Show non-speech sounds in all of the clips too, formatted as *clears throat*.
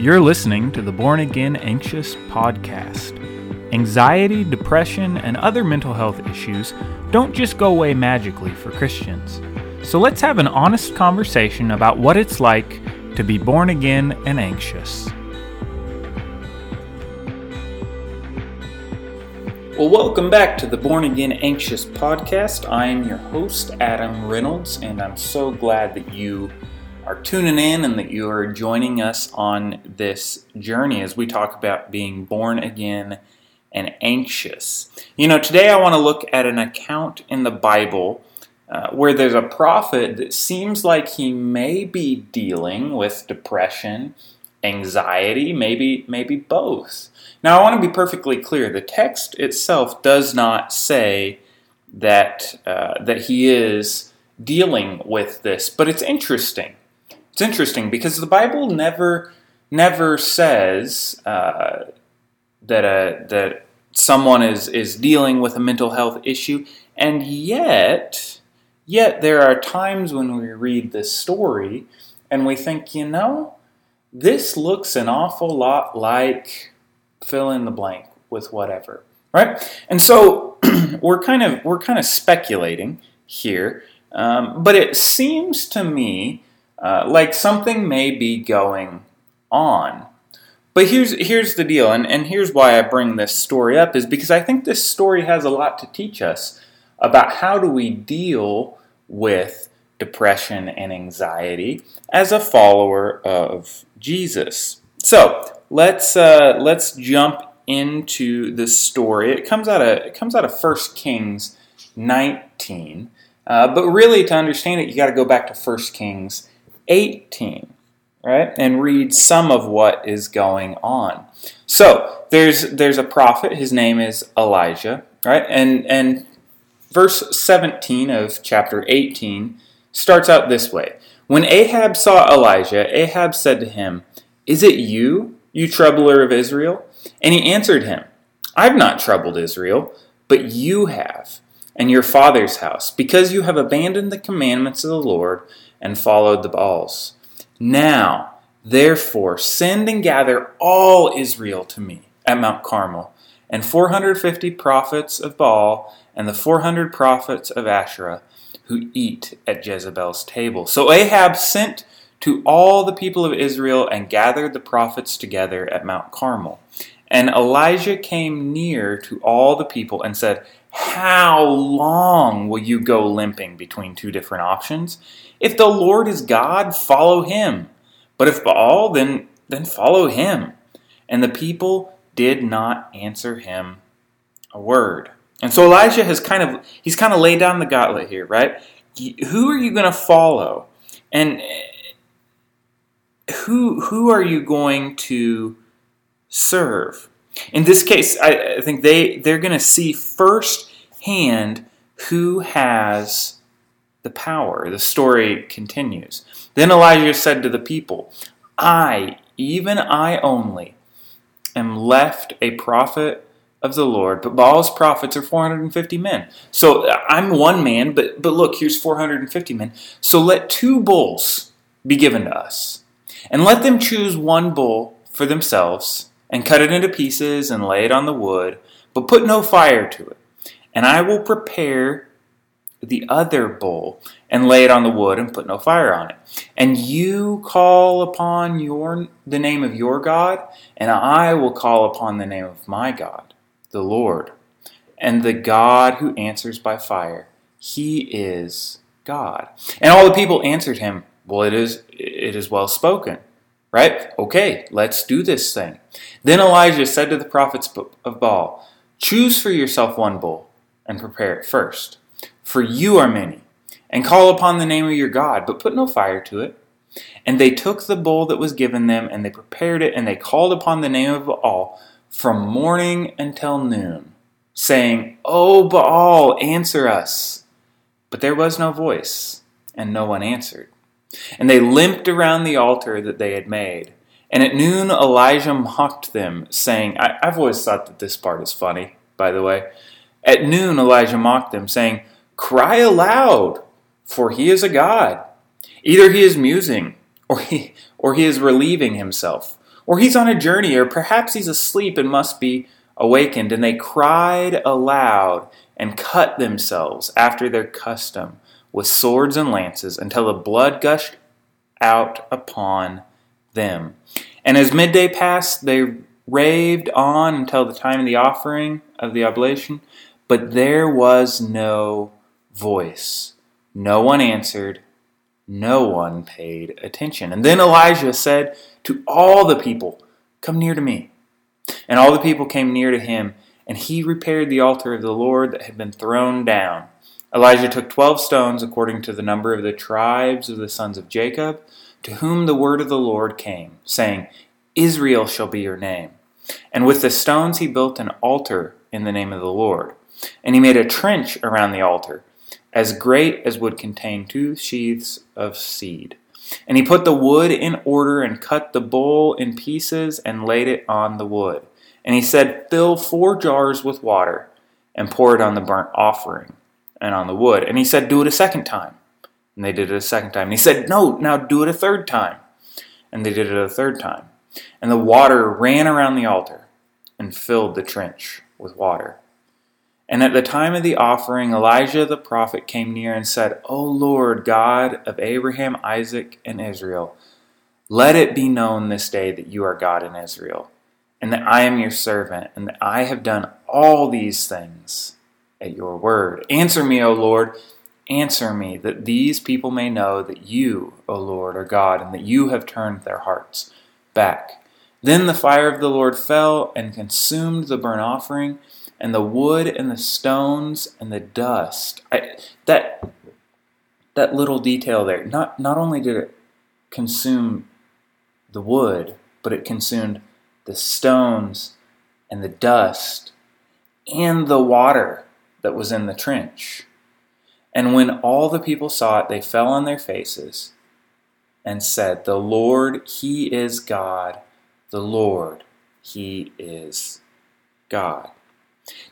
You're listening to the Born Again Anxious podcast. Anxiety, depression, and other mental health issues don't just go away magically for Christians. So let's have an honest conversation about what it's like to be born again and anxious. Well, welcome back to the Born Again Anxious podcast. I am your host, Adam Reynolds, and I'm so glad that you are tuning in and that you are joining us on this journey as we talk about being born again and anxious. You know, today I want to look at an account in the Bible uh, where there's a prophet that seems like he may be dealing with depression, anxiety, maybe maybe both. Now I want to be perfectly clear: the text itself does not say that uh, that he is dealing with this, but it's interesting it's interesting because the Bible never never says uh, that a that someone is is dealing with a mental health issue, and yet yet there are times when we read this story and we think, you know, this looks an awful lot like fill in the blank with whatever, right? And so *clears throat* we're kind of we're kind of speculating here, um, but it seems to me uh, like something may be going on. But here's here's the deal, and, and here's why I bring this story up is because I think this story has a lot to teach us about how do we deal with depression and anxiety as a follower of Jesus. So let's uh, let's jump into the story. It comes out of it comes out of 1 Kings 19. Uh, but really, to understand it, you got to go back to 1 Kings 18, right? And read some of what is going on. So there's there's a prophet. His name is Elijah, right? And and verse 17 of chapter 18 starts out this way. When Ahab saw Elijah, Ahab said to him, "Is it you, you troubler of Israel?" And he answered him, "I've not troubled Israel, but you have." and your father's house, because you have abandoned the commandments of the Lord and followed the Baals. Now, therefore, send and gather all Israel to me at Mount Carmel, and 450 prophets of Baal and the 400 prophets of Asherah who eat at Jezebel's table. So Ahab sent to all the people of Israel and gathered the prophets together at Mount Carmel. And Elijah came near to all the people and said, How long will you go limping between two different options? If the Lord is God, follow him. But if Baal, then, then follow him. And the people did not answer him a word. And so Elijah has kind of he's kind of laid down the gauntlet here, right? Who are you going to follow? And who who are you going to serve? In this case, I, I think they they're going to see firsthand who has the power. The story continues. Then Elijah said to the people, I, even I only, am left a prophet of the Lord, but Baal's prophets are 450 men. So I'm one man, but, but look, here's 450 men. So let two bulls be given to us, and let them choose one bull for themselves, and cut it into pieces and lay it on the wood, but put no fire to it. And I will prepare the other bull and lay it on the wood and put no fire on it. And you call upon your the name of your God, and I will call upon the name of my God, the Lord. And the God who answers by fire, he is God. And all the people answered him, Well, it is it is well spoken. Right? Okay, let's do this thing. Then Elijah said to the prophets of Baal, Choose for yourself one bull and prepare it first for you are many, and call upon the name of your God, but put no fire to it. And they took the bull that was given them, and they prepared it, and they called upon the name of Baal from morning until noon, saying, O Baal, answer us. But there was no voice, and no one answered. And they limped around the altar that they had made. And at noon Elijah mocked them, saying, I, have always thought that this part is funny, by the way. At noon Elijah mocked them, saying, Cry aloud, for he is a God. Either he is musing, or he, or he is relieving himself, Or he's on a journey, or perhaps he's asleep and must be awakened. And they cried aloud and cut themselves after their custom with swords and lances until the blood gushed out upon them. And as midday passed, they raved on until the time of the offering of the oblation, but there was no voice. No one answered, no one paid attention. And then Elijah said to all the people, Come near to me. And all the people came near to him, and he repaired the altar of the Lord that had been thrown down. Elijah took twelve stones according to the number of the tribes of the sons of Jacob, to whom the word of the Lord came, saying, Israel shall be your name. And with the stones he built an altar in the name of the Lord. And he made a trench around the altar, as great as would contain two sheaths of seed. And he put the wood in order and cut the bowl in pieces and laid it on the wood. And he said, Fill four jars with water and pour it on the burnt offering and on the wood. And he said, Do it a second time. And they did it a second time. And he said, No, now do it a third time. And they did it a third time. And the water ran around the altar and filled the trench with water. And at the time of the offering, Elijah the prophet came near and said, O Lord God of Abraham, Isaac, and Israel, let it be known this day that you are God in Israel, and that I am your servant, and that I have done all these things at your word. Answer me, O Lord, answer me, that these people may know that you, O Lord, are God, and that you have turned their hearts back. Then the fire of the Lord fell and consumed the burnt offering and the wood and the stones and the dust. I, that that little detail there. Not not only did it consume the wood, but it consumed the stones and the dust and the water that was in the trench. And when all the people saw it, they fell on their faces and said, The Lord, He is God. The Lord, He is God.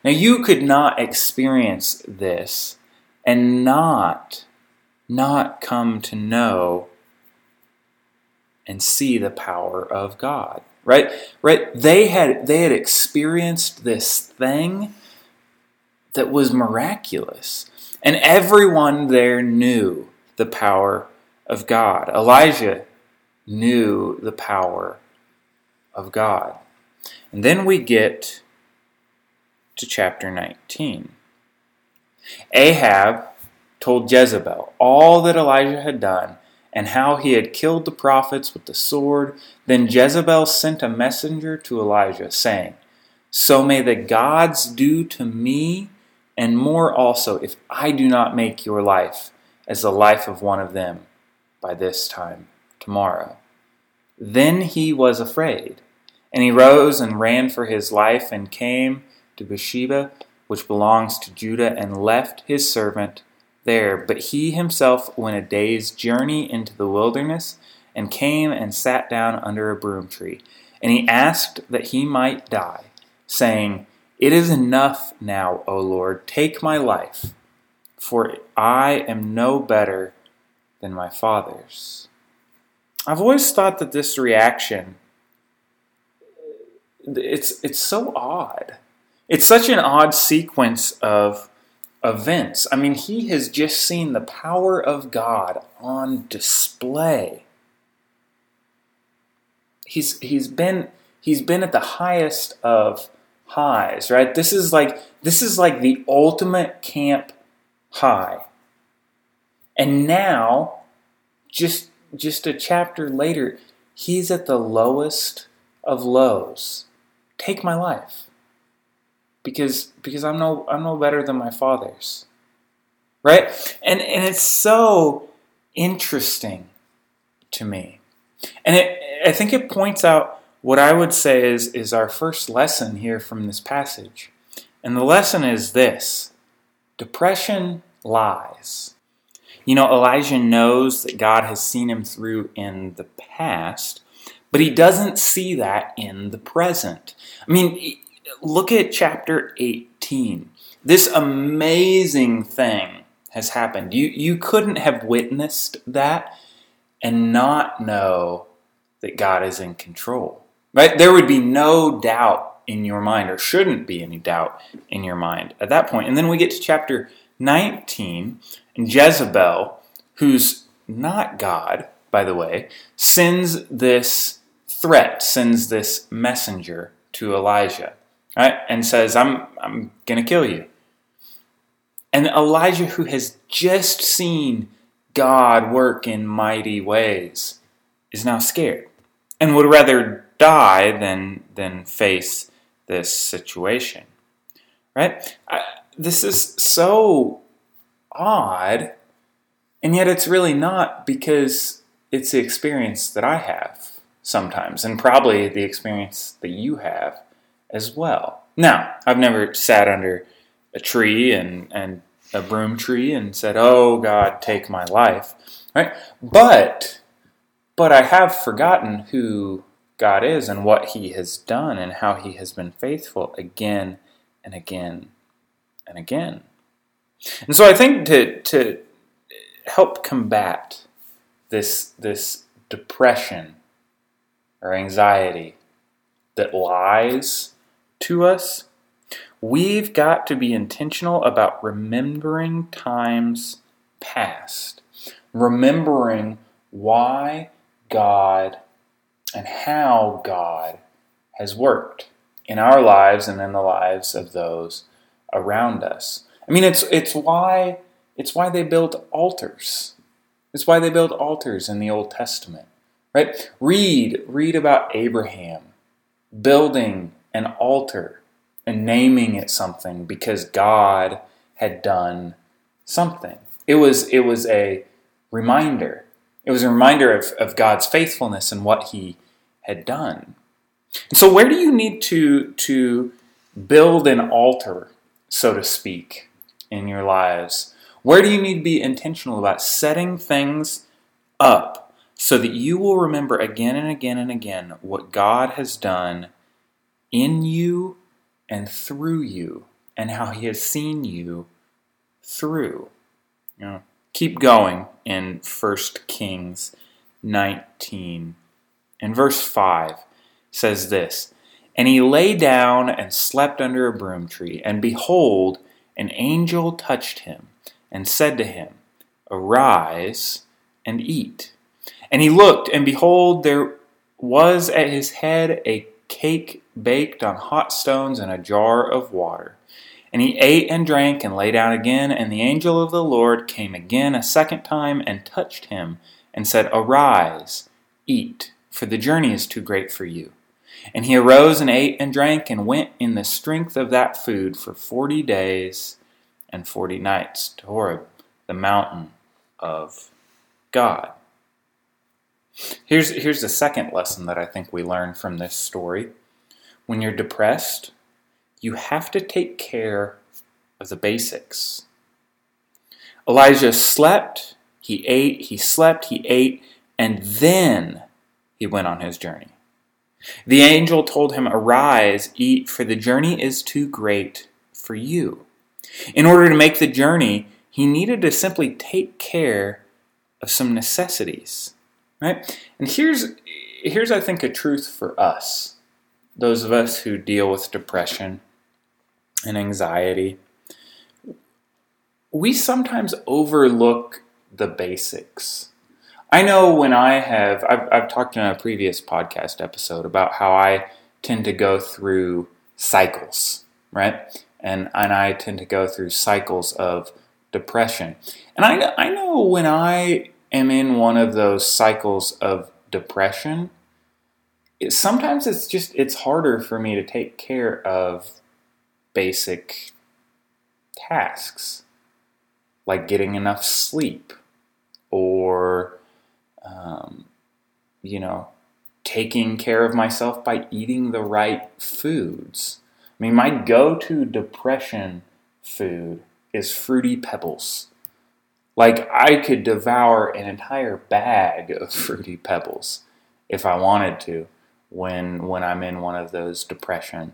Now, you could not experience this and not, not come to know and see the power of God. Right? Right? They had they had experienced this thing that was miraculous. And everyone there knew the power of God. Elijah knew the power of God. And then we get to chapter 19. Ahab told Jezebel all that Elijah had done and how he had killed the prophets with the sword. Then Jezebel sent a messenger to Elijah, saying, So may the gods do to me and more also if I do not make your life as the life of one of them by this time tomorrow. Then he was afraid, and he rose and ran for his life and came to Beersheba, which belongs to Judah, and left his servant there. But he himself went a day's journey into the wilderness, and came and sat down under a broom tree. And he asked that he might die, saying, It is enough now, O Lord, take my life, for I am no better than my fathers. I've always thought that this reaction it's it's so odd it's such an odd sequence of events. I mean, he has just seen the power of God on display. He's he's been he's been at the highest of highs, right? This is like this is like the ultimate camp high. And now just just a chapter later, he's at the lowest of lows. Take my life because because I'm no I'm no better than my fathers. Right? And and it's so interesting to me. And it I think it points out what I would say is is our first lesson here from this passage. And the lesson is this. Depression lies. You know, Elijah knows that God has seen him through in the past, but he doesn't see that in the present. I mean, look at chapter 18. This amazing thing has happened. You, you couldn't have witnessed that and not know that God is in control. Right? There would be no doubt in your mind, or shouldn't be any doubt in your mind at that point. And then we get to chapter 19, and Jezebel, who's not God, by the way, sends this threat, sends this messenger to Elijah, right? And says, I'm, I'm going to kill you. And Elijah, who has just seen God work in mighty ways, is now scared and would rather die than, than face this situation. Right? I, this is so odd, and yet it's really not because it's the experience that I have sometimes, and probably the experience that you have as well. Now, I've never sat under a tree and, and a broom tree and said, "Oh God, take my life," right? But but I have forgotten who God is and what He has done and how He has been faithful again and again and again. And so I think to to help combat this this depression or anxiety that lies to us, we've got to be intentional about remembering times past, remembering why God and how God has worked in our lives and in the lives of those around us. I mean, it's it's why it's why they built altars. It's why they built altars in the Old Testament, right? Read read about Abraham building an altar and naming it something because God had done something. It was it was a reminder. It was a reminder of, of God's faithfulness and what He had done. And so, where do you need to to build an altar, so to speak, in your lives? Where do you need to be intentional about setting things up so that you will remember again and again and again what God has done in you and through you and how he has seen you through. You know, keep going in 1 Kings 19. And verse 5 says this And he lay down and slept under a broom tree, and behold, an angel touched him and said to him, Arise and eat. And he looked, and behold, there was at his head a cake baked on hot stones and a jar of water. And he ate and drank and lay down again, and the angel of the Lord came again a second time and touched him and said, Arise, eat, for the journey is too great for you. And he arose and ate and drank and went in the strength of that food for forty days and forty nights to Horeb, the mountain of God. Here's, here's the second lesson that I think we learn from this story. When you're depressed, you have to take care of the basics. Elijah slept, he ate, he slept, he ate, and then he went on his journey. The angel told him, Arise, eat, for the journey is too great for you. In order to make the journey, he needed to simply take care of some necessities. Right? And here's here's I think a truth for us, those of us who deal with depression and anxiety. We sometimes overlook the basics. I know when I have, I've, I've talked in a previous podcast episode about how I tend to go through cycles, right? And, and I tend to go through cycles of depression. And I, I know when I am in one of those cycles of depression, it, sometimes it's just it's harder for me to take care of basic tasks like getting enough sleep or um, you know taking care of myself by eating the right foods. I mean my go-to depression food is fruity pebbles like I could devour an entire bag of fruity pebbles if I wanted to when when I'm in one of those depression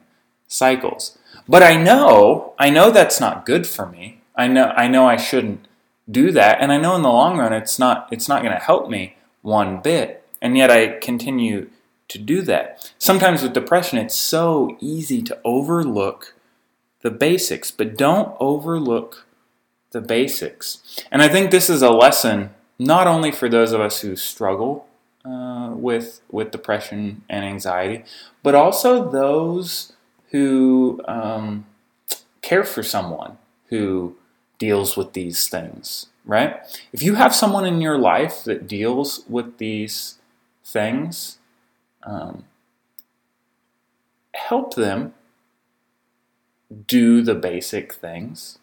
cycles. But I know, I know that's not good for me. I know I know I shouldn't do that and I know in the long run it's not it's not going to help me one bit. And yet I continue to do that. Sometimes with depression, it's so easy to overlook the basics, but don't overlook the basics. And I think this is a lesson not only for those of us who struggle uh, with with depression and anxiety, but also those who um, care for someone who deals with these things. Right? If you have someone in your life that deals with these things, um, help them do the basic things.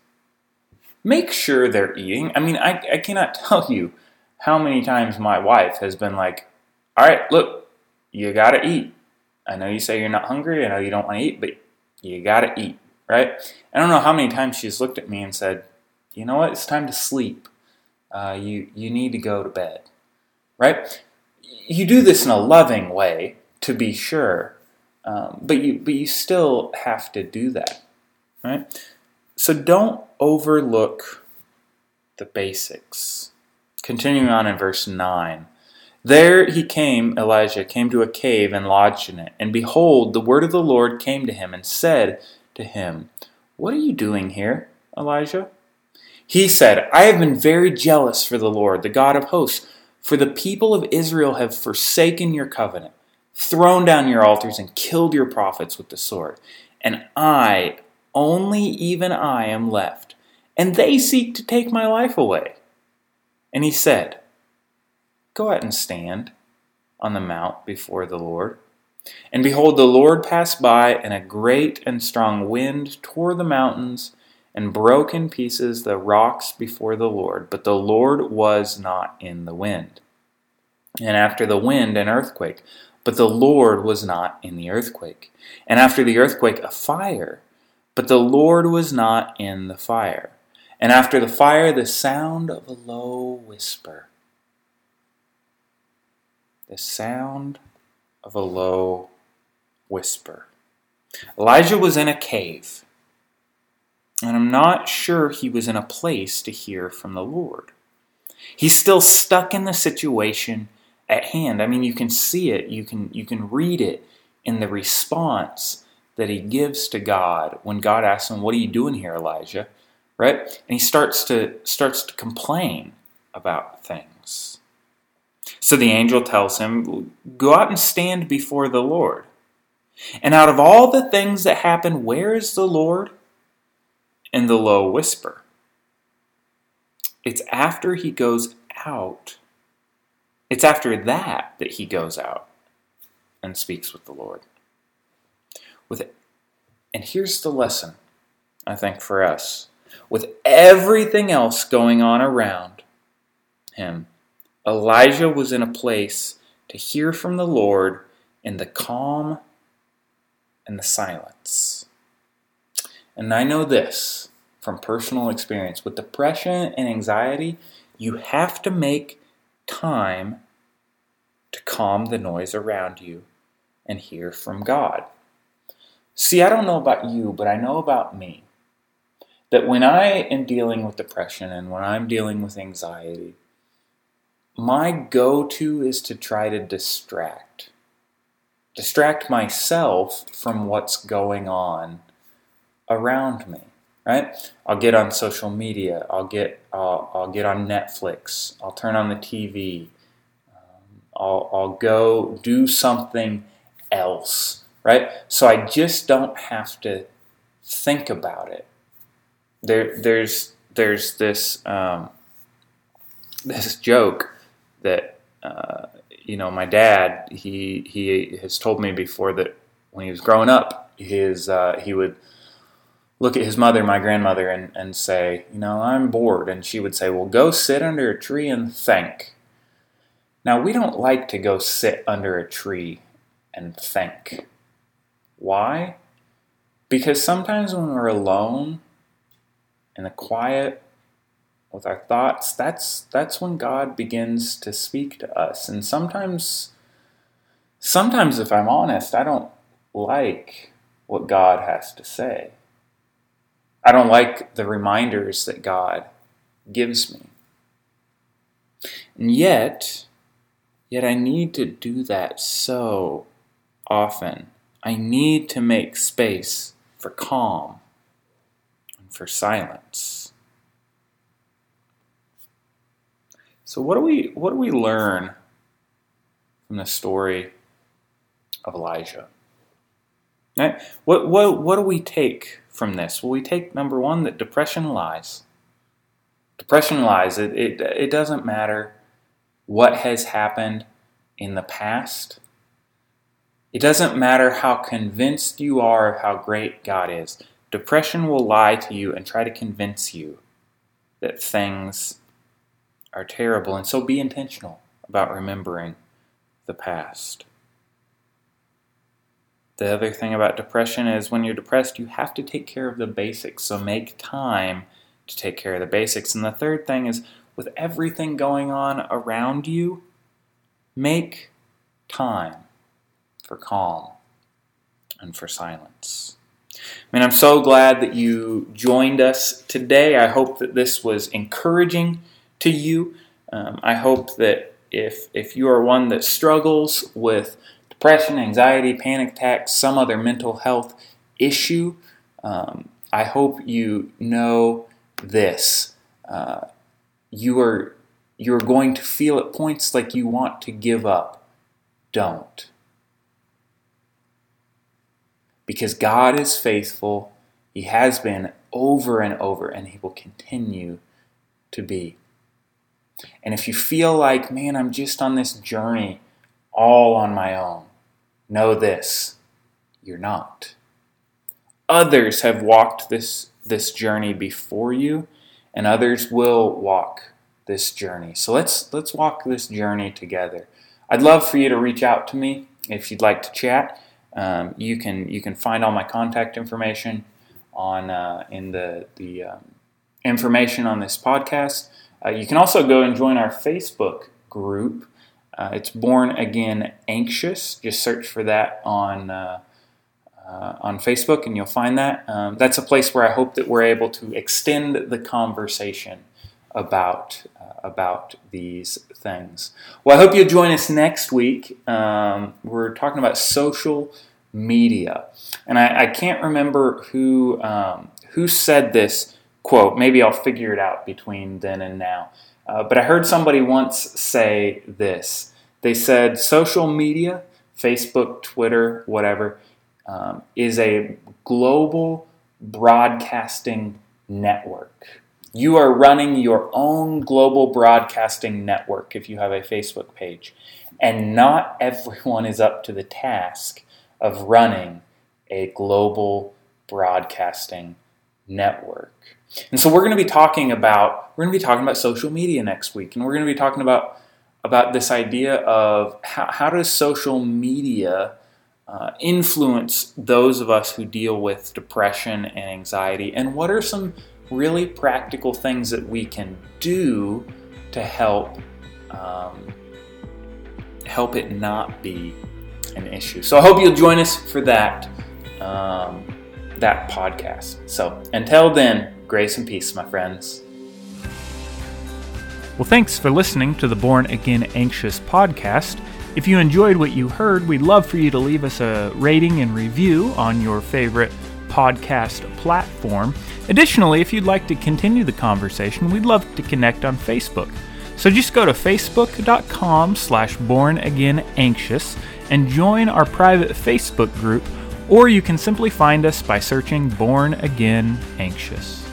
Make sure they're eating. I mean, I, I cannot *laughs* tell you how many times my wife has been like, all right, look, you got to eat. I know you say you're not hungry. I know you don't want to eat, but you got to eat, right? I don't know how many times she's looked at me and said, you know what, it's time to sleep. Uh, you, you need to go to bed, right? You do this in a loving way, to be sure, um, but, you, but you still have to do that, right? So don't overlook the basics. Continuing on in verse 9. There he came, Elijah came to a cave and lodged in it. And behold, the word of the Lord came to him and said to him, What are you doing here, Elijah? He said, I have been very jealous for the Lord, the God of hosts, for the people of Israel have forsaken your covenant, thrown down your altars, and killed your prophets with the sword. And I, only even I, am left, and they seek to take my life away. And he said, Go out and stand on the mount before the Lord. And behold, the Lord passed by, and a great and strong wind tore the mountains and broke in pieces the rocks before the Lord. But the Lord was not in the wind. And after the wind, an earthquake. But the Lord was not in the earthquake. And after the earthquake, a fire. But the Lord was not in the fire. And after the fire, the sound of a low whisper the sound of a low whisper. Elijah was in a cave, and I'm not sure he was in a place to hear from the Lord. He's still stuck in the situation at hand. I mean, you can see it, you can you can read it in the response that he gives to God when God asks him, "What are you doing here, Elijah?" Right? And he starts to starts to complain about things. So the angel tells him, Go out and stand before the Lord. And out of all the things that happen, where is the Lord? In the low whisper. It's after he goes out. It's after that that he goes out and speaks with the Lord. With it. And here's the lesson, I think, for us. With everything else going on around him, Elijah was in a place to hear from the Lord in the calm and the silence. And I know this from personal experience with depression and anxiety, you have to make time to calm the noise around you and hear from God. See, I don't know about you, but I know about me that when I am dealing with depression and when I'm dealing with anxiety, my go to is to try to distract. Distract myself from what's going on around me, right? I'll get on social media, I'll get, I'll, I'll get on Netflix, I'll turn on the TV, um, I'll, I'll go do something else, right? So I just don't have to think about it. There, there's, there's this, um, this joke that uh, you know my dad he he has told me before that when he was growing up his uh, he would look at his mother my grandmother and, and say you know i'm bored and she would say well go sit under a tree and think now we don't like to go sit under a tree and think why because sometimes when we're alone in the quiet with our thoughts, that's that's when God begins to speak to us. And sometimes sometimes if I'm honest, I don't like what God has to say. I don't like the reminders that God gives me. And yet, yet I need to do that so often. I need to make space for calm and for silence. So what do we what do we learn from the story of Elijah? Right? What what what do we take from this? Well, we take number one that depression lies. Depression lies. It, it, it doesn't matter what has happened in the past. It doesn't matter how convinced you are of how great God is. Depression will lie to you and try to convince you that things are terrible. And so be intentional about remembering the past. The other thing about depression is when you're depressed, you have to take care of the basics. So make time to take care of the basics. And the third thing is with everything going on around you, make time for calm and for silence. I mean, I'm so glad that you joined us today. I hope that this was encouraging to you. Um, I hope that if if you are one that struggles with depression, anxiety, panic attacks, some other mental health issue, um, I hope you know this. Uh, you are you are going to feel at points like you want to give up. Don't. Because God is faithful. He has been over and over, and He will continue to be. And if you feel like, man, I'm just on this journey all on my own, know this you're not. Others have walked this, this journey before you, and others will walk this journey. So let's let's walk this journey together. I'd love for you to reach out to me if you'd like to chat. Um, you can you can find all my contact information on uh, in the the um, information on this podcast. Uh, you can also go and join our Facebook group. Uh, it's Born Again Anxious. Just search for that on uh, uh, on Facebook, and you'll find that. Um, that's a place where I hope that we're able to extend the conversation about uh, about these things. Well, I hope you'll join us next week. Um, we're talking about social media, and I, I can't remember who um, who said this quote. Maybe I'll figure it out between then and now. Uh, but I heard somebody once say this. They said social media, Facebook, Twitter, whatever, um, is a global broadcasting network. You are running your own global broadcasting network if you have a Facebook page. And not everyone is up to the task of running a global broadcasting network. And so we're going to be talking about we're going to be talking about social media next week and we're going to be talking about about this idea of how, how does social media uh, influence those of us who deal with depression and anxiety and what are some really practical things that we can do to help um, help it not be an issue. So I hope you'll join us for that um, that podcast. So until then, grace and peace, my friends. Well, thanks for listening to the Born Again Anxious podcast. If you enjoyed what you heard, we'd love for you to leave us a rating and review on your favorite podcast platform. Additionally, if you'd like to continue the conversation, we'd love to connect on Facebook. So just go to facebook.com slash bornagainanxious and join our private Facebook group, or you can simply find us by searching Born Again Anxious.